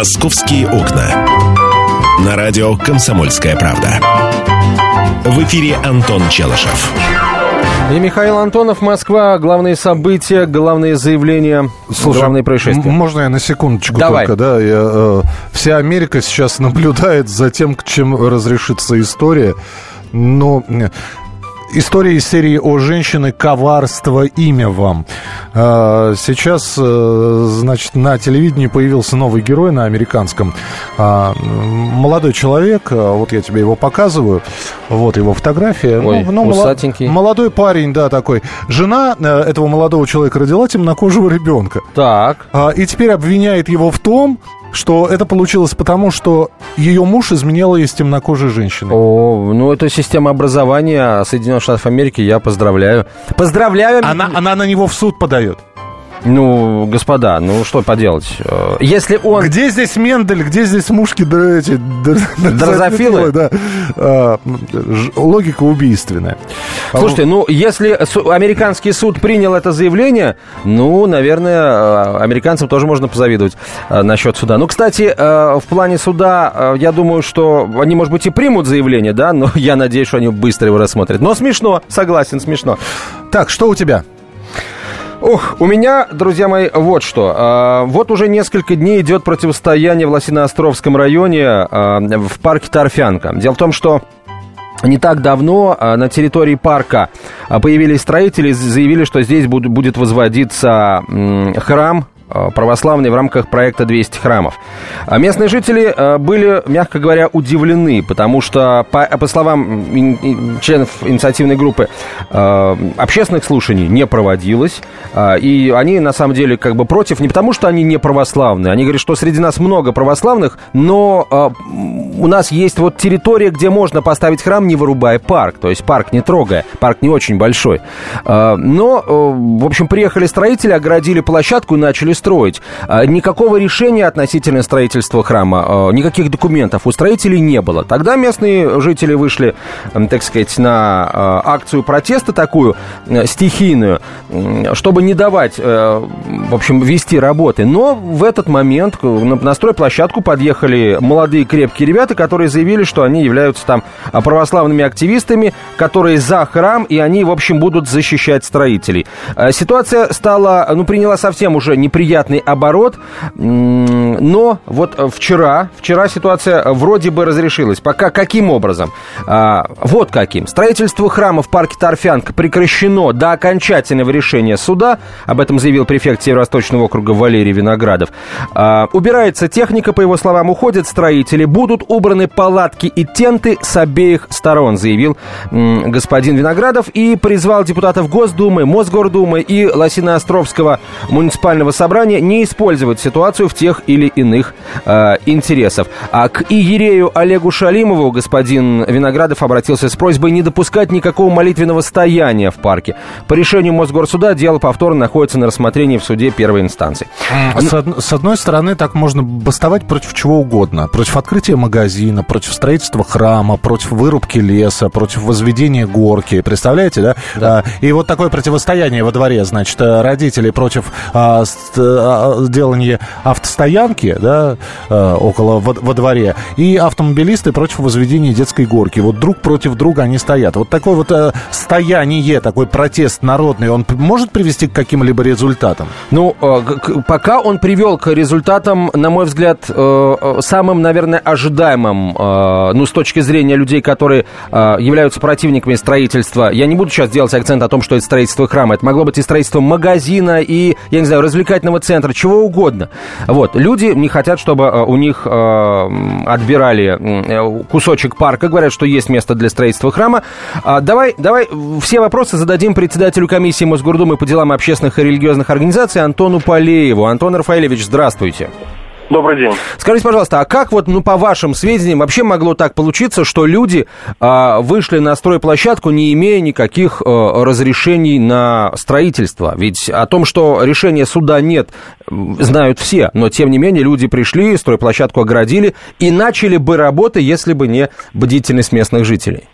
«Московские окна». На радио «Комсомольская правда». В эфире Антон Челышев. И Михаил Антонов, Москва. Главные события, главные заявления, Слушай, главные происшествия. Можно я на секундочку Давай. только, да? Я, э, вся Америка сейчас наблюдает за тем, к чем разрешится история. Но История из серии о женщине «Коварство. Имя вам». А, сейчас, э, значит, на телевидении появился новый герой на американском. А, молодой человек, а, вот я тебе его показываю. Вот его фотография. Ой, ну, ну, усатенький. Молодой парень, да, такой. Жена э, этого молодого человека родила темнокожего ребенка. Так. И теперь обвиняет его в том, что это получилось потому, что ее муж изменял ей с темнокожей женщиной. О, ну это система образования Соединенных Штатов Америки, я поздравляю. Поздравляю! Она, она на него в суд подает. Ну, господа, ну что поделать? Э, если он... Где здесь Мендель, где здесь мушки, эти... Дрозофилы? Да. А, логика убийственная. Слушайте, ну, если американский суд принял это заявление, ну, наверное, э, американцам тоже можно позавидовать э, насчет суда. Ну, кстати, в плане суда, я думаю, что они, может быть, и примут заявление, да, но я надеюсь, что они быстро его рассмотрят. Но смешно, согласен, смешно. Так, что у тебя? Ох, у меня, друзья мои, вот что. А, вот уже несколько дней идет противостояние в Лосиноостровском районе а, в парке Торфянка. Дело в том, что не так давно а, на территории парка появились строители, заявили, что здесь будет возводиться храм Э, православные в рамках проекта 200 храмов. А местные жители э, были, мягко говоря, удивлены, потому что, по, по словам членов инициативной группы, э, общественных слушаний не проводилось, и они, на самом деле, как бы против, не потому что они не православные, они говорят, что среди нас много православных, но у нас есть вот территория, где можно поставить храм, не вырубая парк, то есть парк не трогая, парк не очень большой. Но, в общем, приехали строители, оградили площадку и начали строить. А, никакого решения относительно строительства храма, а, никаких документов у строителей не было. Тогда местные жители вышли, так сказать, на а, акцию протеста такую стихийную, чтобы не давать, э, в общем, вести работы. Но в этот момент на стройплощадку подъехали молодые крепкие ребята, которые заявили, что они являются там православными активистами, которые за храм, и они, в общем, будут защищать строителей. Ситуация стала, ну, приняла совсем уже неприятную неприятный оборот. Но вот вчера, вчера ситуация вроде бы разрешилась. Пока каким образом? А, вот каким. Строительство храма в парке Торфянка прекращено до окончательного решения суда. Об этом заявил префект Северо-Восточного округа Валерий Виноградов. А, убирается техника, по его словам, уходят строители. Будут убраны палатки и тенты с обеих сторон, заявил господин Виноградов. И призвал депутатов Госдумы, Мосгордумы и Лосиноостровского муниципального собрания собрания не использовать ситуацию в тех или иных э, интересов. А к иерею Олегу Шалимову господин Виноградов обратился с просьбой не допускать никакого молитвенного стояния в парке. По решению Мосгорсуда дело повторно находится на рассмотрении в суде первой инстанции. С, од- с одной стороны, так можно бастовать против чего угодно. Против открытия магазина, против строительства храма, против вырубки леса, против возведения горки. Представляете, да? да. А, и вот такое противостояние во дворе, значит, родители против а, Э, делание автостоянки, да, э, около во, во дворе, и автомобилисты против возведения детской горки. Вот друг против друга они стоят. Вот такое вот э, стояние, такой протест народный, он может привести к каким-либо результатам? Ну, пока он привел к результатам, на мой взгляд, самым, наверное, ожидаемым, ну, с точки зрения людей, которые являются противниками строительства. Я не буду сейчас делать акцент о том, что это строительство храма. Это могло быть и строительство магазина, и, я не знаю, развлекательного центра, чего угодно. Вот. Люди не хотят, чтобы э, у них э, отбирали э, кусочек парка, говорят, что есть место для строительства храма. А, давай, давай все вопросы зададим председателю комиссии Мосгордумы по делам общественных и религиозных организаций Антону Полееву. Антон Рафаэлевич, здравствуйте. Добрый день. Скажите, пожалуйста, а как вот, ну, по вашим сведениям, вообще могло так получиться, что люди а, вышли на стройплощадку, не имея никаких а, разрешений на строительство? Ведь о том, что решения суда нет, знают все, но тем не менее люди пришли, стройплощадку оградили и начали бы работы, если бы не бдительность местных жителей.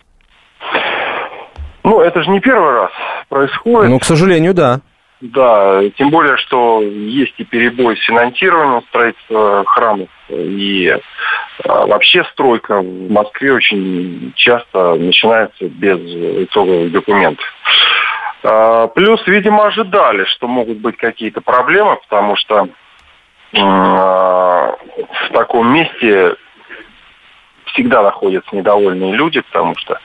Ну, это же не первый раз происходит. Ну, к сожалению, да. Да, тем более, что есть и перебой с финансированием строительства храмов, и а, вообще стройка в Москве очень часто начинается без итоговых документов. А, плюс, видимо, ожидали, что могут быть какие-то проблемы, потому что а, в таком месте всегда находятся недовольные люди, потому что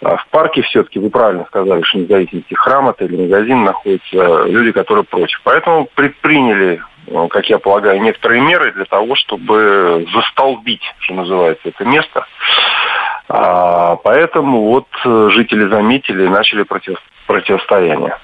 в парке все-таки, вы правильно сказали, что независимости храм это или магазин находятся люди, которые против. Поэтому предприняли, ну, как я полагаю, некоторые меры для того, чтобы застолбить, что называется, это место. А, поэтому вот э, жители заметили и начали против, противостояние.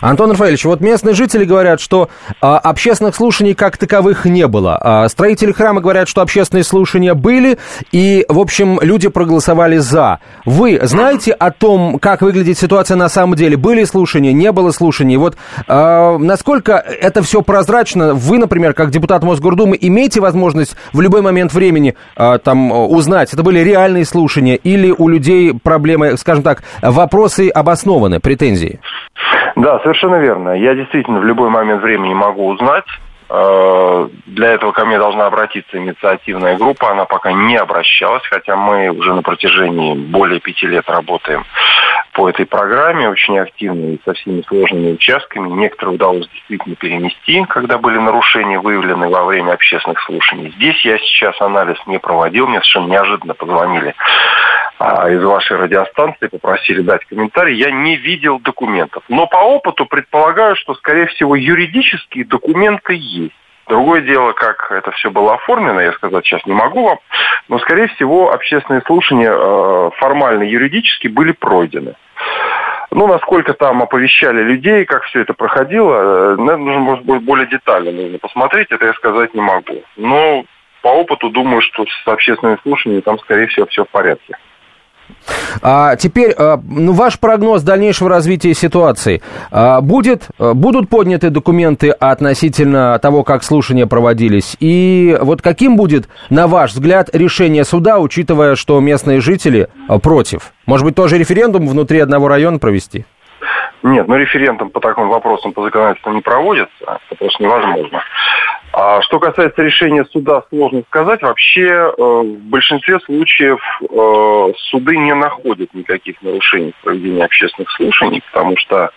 Антон Рафаэльевич, вот местные жители говорят, что а, общественных слушаний как таковых не было. А, строители храма говорят, что общественные слушания были, и, в общем, люди проголосовали за. Вы знаете о том, как выглядит ситуация на самом деле? Были слушания, не было слушаний? Вот а, насколько это все прозрачно? Вы, например, как депутат Мосгордумы, имеете возможность в любой момент времени а, там узнать, это были реальные слушания или у людей проблемы, скажем так, вопросы обоснованы, претензии? Да, совершенно верно. Я действительно в любой момент времени могу узнать. Э, для этого ко мне должна обратиться инициативная группа. Она пока не обращалась, хотя мы уже на протяжении более пяти лет работаем по этой программе очень активно и со всеми сложными участками. Некоторые удалось действительно перенести, когда были нарушения выявлены во время общественных слушаний. Здесь я сейчас анализ не проводил, мне совершенно неожиданно позвонили из вашей радиостанции, попросили дать комментарий. Я не видел документов. Но по опыту предполагаю, что, скорее всего, юридические документы есть. Другое дело, как это все было оформлено, я сказать сейчас не могу вам, но, скорее всего, общественные слушания э, формально юридически были пройдены. Ну, насколько там оповещали людей, как все это проходило, э, нужно, может быть, более детально нужно посмотреть, это я сказать не могу. Но по опыту думаю, что с общественными слушаниями там, скорее всего, все в порядке. А теперь, а, ну, ваш прогноз дальнейшего развития ситуации. А, будет, а, будут подняты документы относительно того, как слушания проводились? И вот каким будет, на ваш взгляд, решение суда, учитывая, что местные жители против? Может быть, тоже референдум внутри одного района провести? Нет, ну референдум по таким вопросам по законодательству не проводится, это просто невозможно. А что касается решения суда, сложно сказать. Вообще, э, в большинстве случаев э, суды не находят никаких нарушений в проведении общественных слушаний, потому что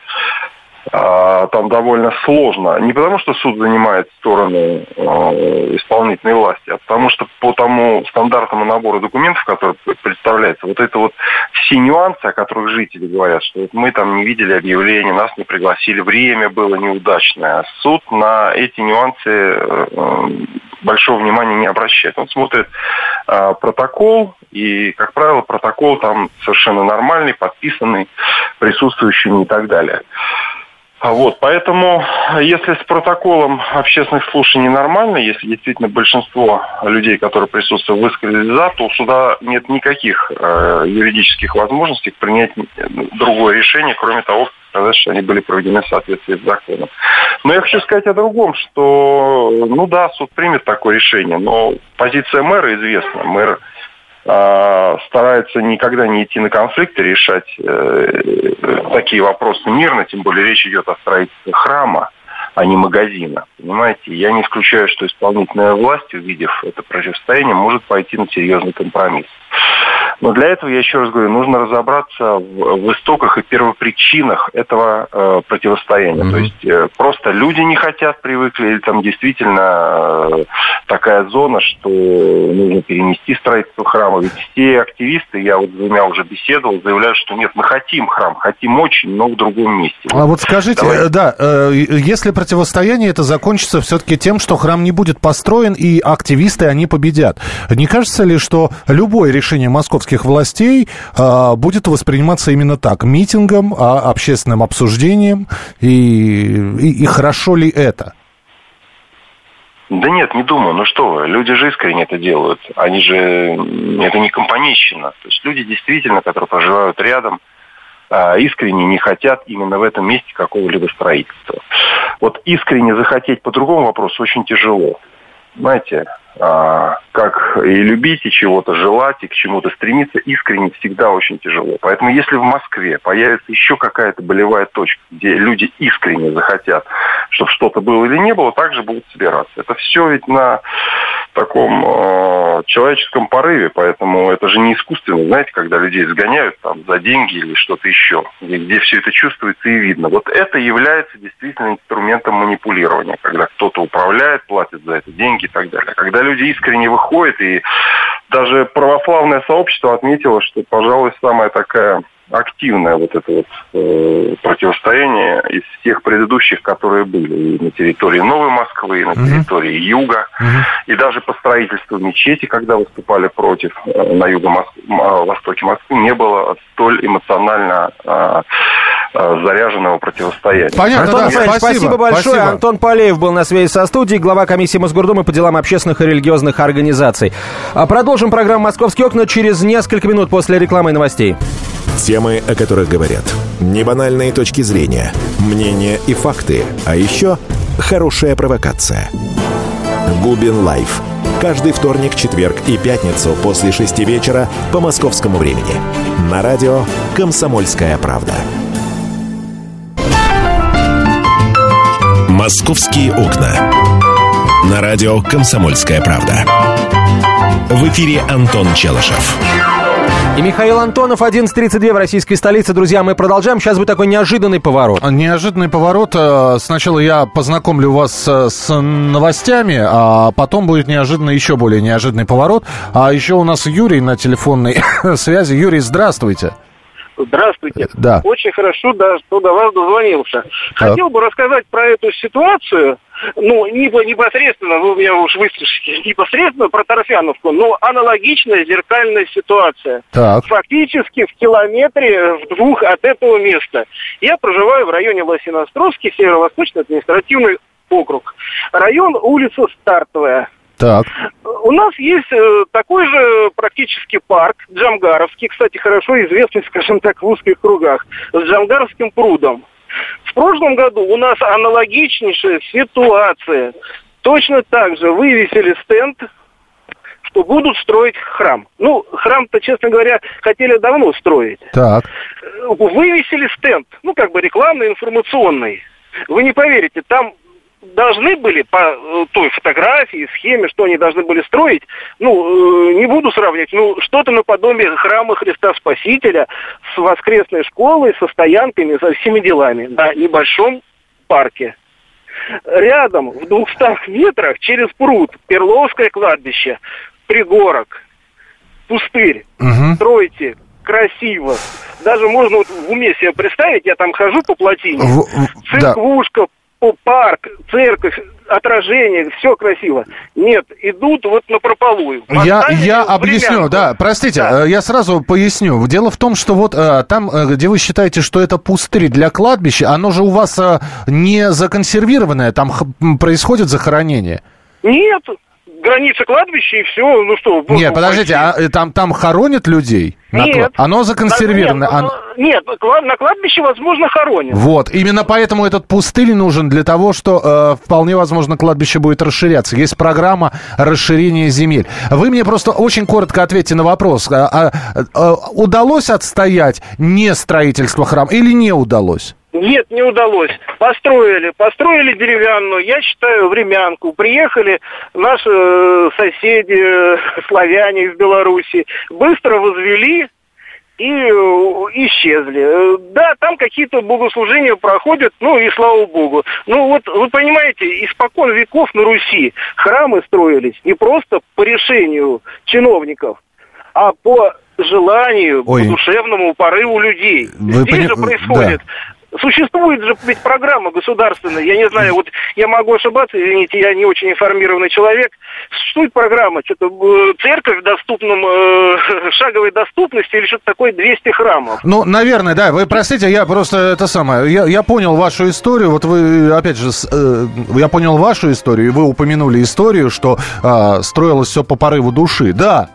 а, там довольно сложно. Не потому, что суд занимает сторону э, исполнительной власти, а потому что по тому стандартному набору документов, который представляется, вот это вот все нюансы, о которых жители говорят, что вот мы там не видели объявления, нас не пригласили, время было неудачное. Суд на эти нюансы э, большого внимания не обращает. Он смотрит э, протокол, и, как правило, протокол там совершенно нормальный, подписанный присутствующими и так далее. А вот, поэтому, если с протоколом общественных слушаний нормально, если действительно большинство людей, которые присутствуют, высказали за, то у суда нет никаких э, юридических возможностей принять другое решение, кроме того, сказать, что они были проведены в соответствии с законом. Но я хочу сказать о другом, что, ну да, суд примет такое решение, но позиция мэра известна. Мэр старается никогда не идти на конфликты, решать э, такие вопросы мирно, тем более речь идет о строительстве храма, а не магазина. Понимаете, я не исключаю, что исполнительная власть, увидев это противостояние, может пойти на серьезный компромисс. Но для этого, я еще раз говорю, нужно разобраться в, в истоках и первопричинах этого э, противостояния. Mm-hmm. То есть э, просто люди не хотят, привыкли, или там действительно э, такая зона, что нужно перенести строительство храма. Ведь все активисты, я вот с двумя уже беседовал, заявляют, что нет, мы хотим храм, хотим очень, но в другом месте. А вот скажите, Давай. Э, да, э, если противостояние это закончится все-таки тем, что храм не будет построен, и активисты, они победят. Не кажется ли, что любое решение московских властей э, будет восприниматься именно так, митингом, а, общественным обсуждением, и, и, и хорошо ли это? Да нет, не думаю. Ну что вы, люди же искренне это делают. Они же, это не компанейщина. То есть люди действительно, которые проживают рядом, а, искренне не хотят именно в этом месте какого-либо строительства. Вот искренне захотеть по другому вопросу очень тяжело. Знаете, А, как и любить, и чего-то желать, и к чему-то стремиться, искренне всегда очень тяжело. Поэтому если в Москве появится еще какая-то болевая точка, где люди искренне захотят, чтобы что-то было или не было, также будут собираться. Это все ведь на таком э, человеческом порыве, поэтому это же не искусственно, знаете, когда людей сгоняют там за деньги или что-то еще, где, где все это чувствуется и видно. Вот это является действительно инструментом манипулирования, когда кто-то управляет, платит за это деньги и так далее. Когда люди искренне выходят, и даже православное сообщество отметило, что, пожалуй, самая такая активное вот это вот э, противостояние из всех предыдущих, которые были и на территории Новой Москвы, и на uh-huh. территории Юга, uh-huh. и даже по строительству мечети, когда выступали против э, на юго-востоке Москвы, не было столь эмоционально э, э, заряженного противостояния. Понятно, Антон да, спасибо. спасибо большое. Спасибо. Антон Полеев был на связи со студией, глава комиссии Мосгордумы по делам общественных и религиозных организаций. А продолжим программу «Московские окна» через несколько минут после рекламы и новостей. Темы, о которых говорят. Небанальные точки зрения, мнения и факты. А еще хорошая провокация. Губин Live. Каждый вторник, четверг и пятницу после шести вечера по московскому времени. На радио «Комсомольская правда». «Московские окна». На радио «Комсомольская правда». В эфире Антон Челышев. И Михаил Антонов, 11.32 в российской столице. Друзья, мы продолжаем. Сейчас будет такой неожиданный поворот. Неожиданный поворот. Э, сначала я познакомлю вас э, с новостями, а потом будет неожиданно еще более неожиданный поворот. А еще у нас Юрий на телефонной связи. Юрий, здравствуйте. Здравствуйте. Да. Очень хорошо, да, что до вас дозвонился. Хотел бы рассказать про эту ситуацию, ну, не непосредственно, вы меня уж выслушайте, непосредственно про Торфяновку, но аналогичная зеркальная ситуация. Так. Фактически в километре, в двух от этого места. Я проживаю в районе Лосиностровский, северо-восточный административный округ. Район улица Стартовая. Так. У нас есть э, такой же практически парк, Джамгаровский, кстати, хорошо известный, скажем так, в узких кругах, с Джамгаровским прудом. В прошлом году у нас аналогичнейшая ситуация. Точно так же вывесили стенд, что будут строить храм. Ну, храм-то, честно говоря, хотели давно строить. Так. Вывесили стенд, ну, как бы рекламный, информационный. Вы не поверите, там должны были по э, той фотографии, схеме, что они должны были строить, ну, э, не буду сравнивать, ну, что-то наподобие храма Христа Спасителя с воскресной школой, со стоянками, со всеми делами на небольшом парке. Рядом, в двухстах метрах, через пруд, Перловское кладбище, пригорок, пустырь. Угу. Стройте, красиво. Даже можно вот в уме себе представить, я там хожу по плотине, в, церквушка, да парк, церковь, отражение, все красиво. Нет, идут вот на прополую. Я, я объясню, да, простите, да. Э, я сразу поясню. Дело в том, что вот э, там, э, где вы считаете, что это пустырь для кладбища, оно же у вас не законсервированное, там происходит захоронение. Нет, граница кладбища и все, ну что... Нет, подождите, а там, там хоронят людей? Нет. Оно законсервировано. Нет, оно... нет, на кладбище, возможно, хоронят. Вот, именно поэтому этот пустырь нужен для того, что э, вполне возможно кладбище будет расширяться. Есть программа расширения земель. Вы мне просто очень коротко ответьте на вопрос. А, а, а, удалось отстоять не строительство храма или не удалось? Нет, не удалось. Построили, построили деревянную, я считаю, времянку. Приехали наши э, соседи, э, славяне из Беларуси, быстро возвели и э, исчезли. Да, там какие-то богослужения проходят, ну и слава богу. Ну вот, вы понимаете, испокон веков на Руси храмы строились не просто по решению чиновников, а по желанию, Ой. по душевному порыву людей. Вы Здесь пони... же происходит. Существует же ведь программа государственная, я не знаю, вот я могу ошибаться, извините, я не очень информированный человек. Существует программа, что-то э, церковь в доступном, э, шаговой доступности или что-то такое 200 храмов. Ну, наверное, да, вы простите, я просто это самое, я, я понял вашу историю, вот вы, опять же, э, я понял вашу историю, и вы упомянули историю, что э, строилось все по порыву души. Да,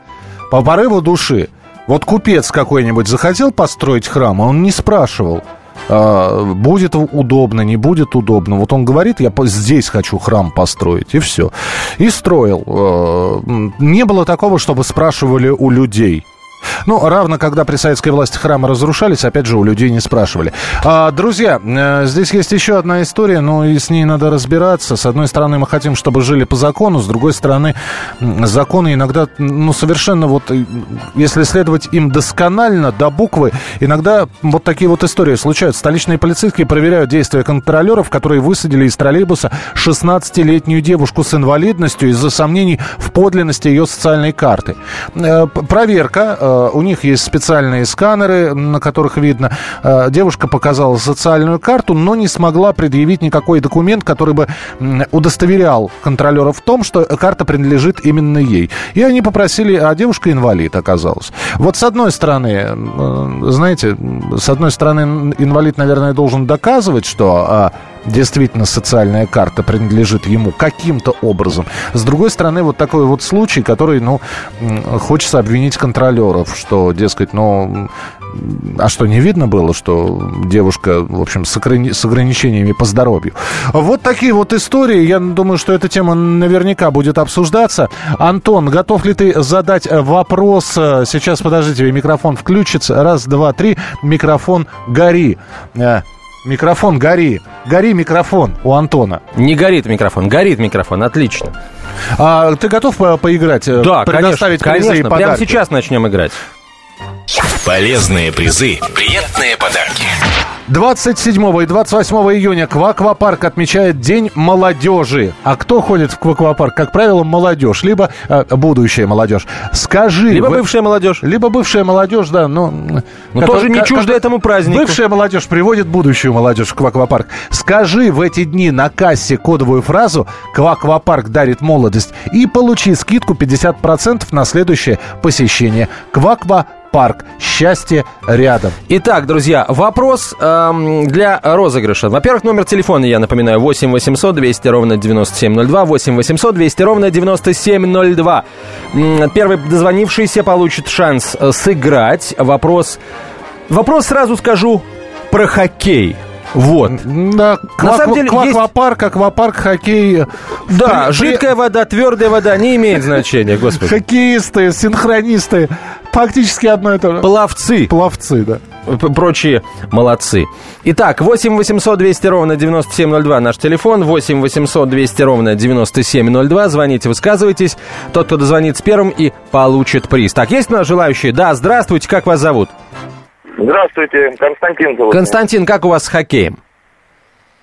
по порыву души. Вот купец какой-нибудь захотел построить храм, а он не спрашивал – будет удобно, не будет удобно. Вот он говорит, я здесь хочу храм построить, и все. И строил. Э, не было такого, чтобы спрашивали у людей. Ну, равно, когда при советской власти храмы разрушались, опять же, у людей не спрашивали. А, друзья, э, здесь есть еще одна история, но и с ней надо разбираться. С одной стороны, мы хотим, чтобы жили по закону, с другой стороны, законы иногда, ну, совершенно вот, если следовать им досконально, до буквы, иногда вот такие вот истории случаются. Столичные полицейские проверяют действия контролеров, которые высадили из троллейбуса 16-летнюю девушку с инвалидностью из-за сомнений в подлинности ее социальной карты. Э, проверка э, Э, у них есть специальные сканеры, на которых видно. Э, девушка показала социальную карту, но не смогла предъявить никакой документ, который бы удостоверял контролера в том, что карта принадлежит именно ей. И они попросили, а девушка инвалид оказалась. Вот с одной стороны, э, знаете, с одной стороны, инвалид, наверное, должен доказывать, что а, действительно социальная карта принадлежит ему каким-то образом. С другой стороны, вот такой вот случай, который, ну, хочется обвинить контролеров, что, дескать, ну, а что, не видно было, что девушка, в общем, с, ограни- с ограничениями по здоровью? Вот такие вот истории. Я думаю, что эта тема наверняка будет обсуждаться. Антон, готов ли ты задать вопрос? Сейчас, подождите, микрофон включится. Раз, два, три. Микрофон гори. Э, Микрофон гори. Гори микрофон у Антона. Не горит микрофон, горит микрофон. Отлично. А ты готов по поиграть? Э, да, Предоставить конечно, конечно. Прямо сейчас начнем играть. Полезные призы, приятные подарки. 27 и 28 июня Кваквапарк отмечает День молодежи. А кто ходит в Кваквапарк? Как правило, молодежь, либо э, будущая молодежь. Скажи... Либо вы... бывшая молодежь. Либо бывшая молодежь, да. Но, но который, тоже не чуждо этому празднику. Бывшая молодежь приводит будущую молодежь в Кваквапарк. Скажи в эти дни на кассе кодовую фразу «Кваквапарк дарит молодость» и получи скидку 50% на следующее посещение. Кваква парк. Счастье рядом. Итак, друзья, вопрос эм, для розыгрыша. Во-первых, номер телефона, я напоминаю, 8 800 200 ровно 9702, 8 800 200 ровно 9702. Первый дозвонившийся получит шанс э, сыграть. Вопрос... Вопрос сразу скажу про хоккей. Вот. Да, На самом деле аквапарк, есть... аквапарк, хоккей. Да, при... жидкая вода, твердая вода не имеет значения, господи. Хоккеисты, синхронисты, фактически одно и то же. Пловцы. Пловцы, да. Прочие молодцы. Итак, 8 800 200 ровно 9702 наш телефон, 8 800 200 ровно 9702. Звоните, высказывайтесь. Тот, кто дозвонит с первым и получит приз. Так, есть у нас желающие? Да, здравствуйте, как вас зовут? Здравствуйте, Константин зовут. Константин, как у вас с хоккеем?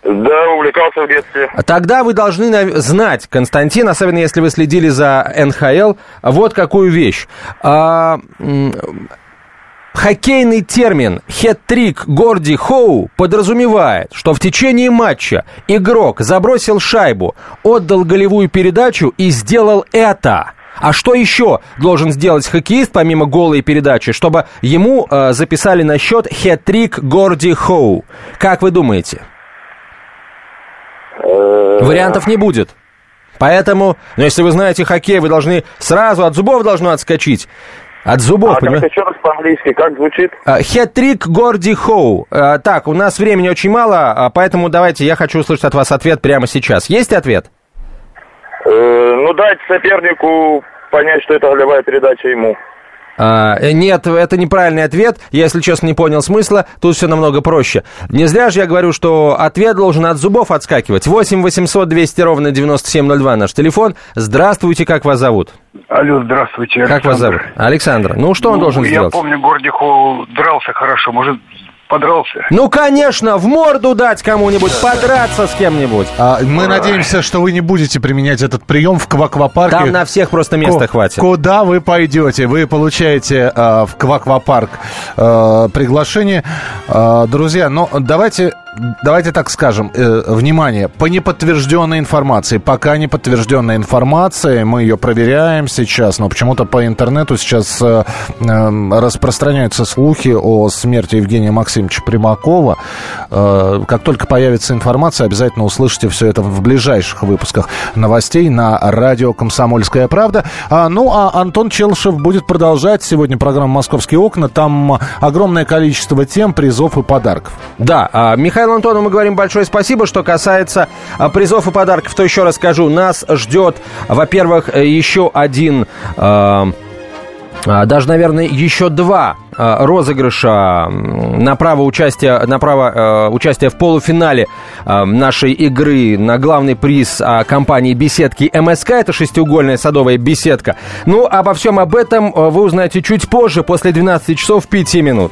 Да, увлекался в детстве. Тогда вы должны знать, Константин, особенно если вы следили за НХЛ, вот какую вещь. А, хоккейный термин «хет-трик Горди Хоу» подразумевает, что в течение матча игрок забросил шайбу, отдал голевую передачу и сделал это – а что еще должен сделать хоккеист, помимо голой передачи, чтобы ему э, записали на счет хет-трик Горди Хоу? Как вы думаете? Э, Вариантов не будет. Поэтому, ну, если вы знаете хоккей, вы должны сразу от зубов должно отскочить. От зубов, а понимаете? еще раз по-английски, как звучит? Э, хет-трик Горди Хоу. Э, так, у нас времени очень мало, а поэтому давайте, я хочу услышать от вас ответ прямо сейчас. Есть ответ? Э, ну, дать сопернику понять, что это голевая передача ему. А, э, нет, это неправильный ответ. Я, если честно, не понял смысла. Тут все намного проще. Не зря же я говорю, что ответ должен от зубов отскакивать. 8 800 200 ровно 9702 наш телефон. Здравствуйте, как вас зовут? Алло, здравствуйте, Александр. Как вас зовут? Александр. Ну, что ну, он должен я сделать? Я помню, Гордиху дрался хорошо. Может, подрался. Ну, конечно, в морду дать кому-нибудь, подраться с кем-нибудь. А, мы надеемся, что вы не будете применять этот прием в Кваквапарке. Там на всех просто места Ку- хватит. Куда вы пойдете? Вы получаете э, в Кваквапарк э, приглашение. Э, друзья, но давайте давайте так скажем, э, внимание, по неподтвержденной информации, пока не подтвержденная информация, мы ее проверяем сейчас, но почему-то по интернету сейчас э, э, распространяются слухи о смерти Евгения Максимовича Примакова. Э, как только появится информация, обязательно услышите все это в ближайших выпусках новостей на радио «Комсомольская правда». А, ну, а Антон Челшев будет продолжать сегодня программу «Московские окна». Там огромное количество тем, призов и подарков. Да, а, Михаил Антону мы говорим большое спасибо. Что касается а, призов и подарков, то еще раз скажу, нас ждет, во-первых, э, еще один... А, даже, наверное, еще два розыгрыша на право участия, на право участия в полуфинале нашей игры на главный приз компании «Беседки МСК». Это шестиугольная садовая беседка. Ну, обо всем об этом вы узнаете чуть позже, после 12 часов 5 минут.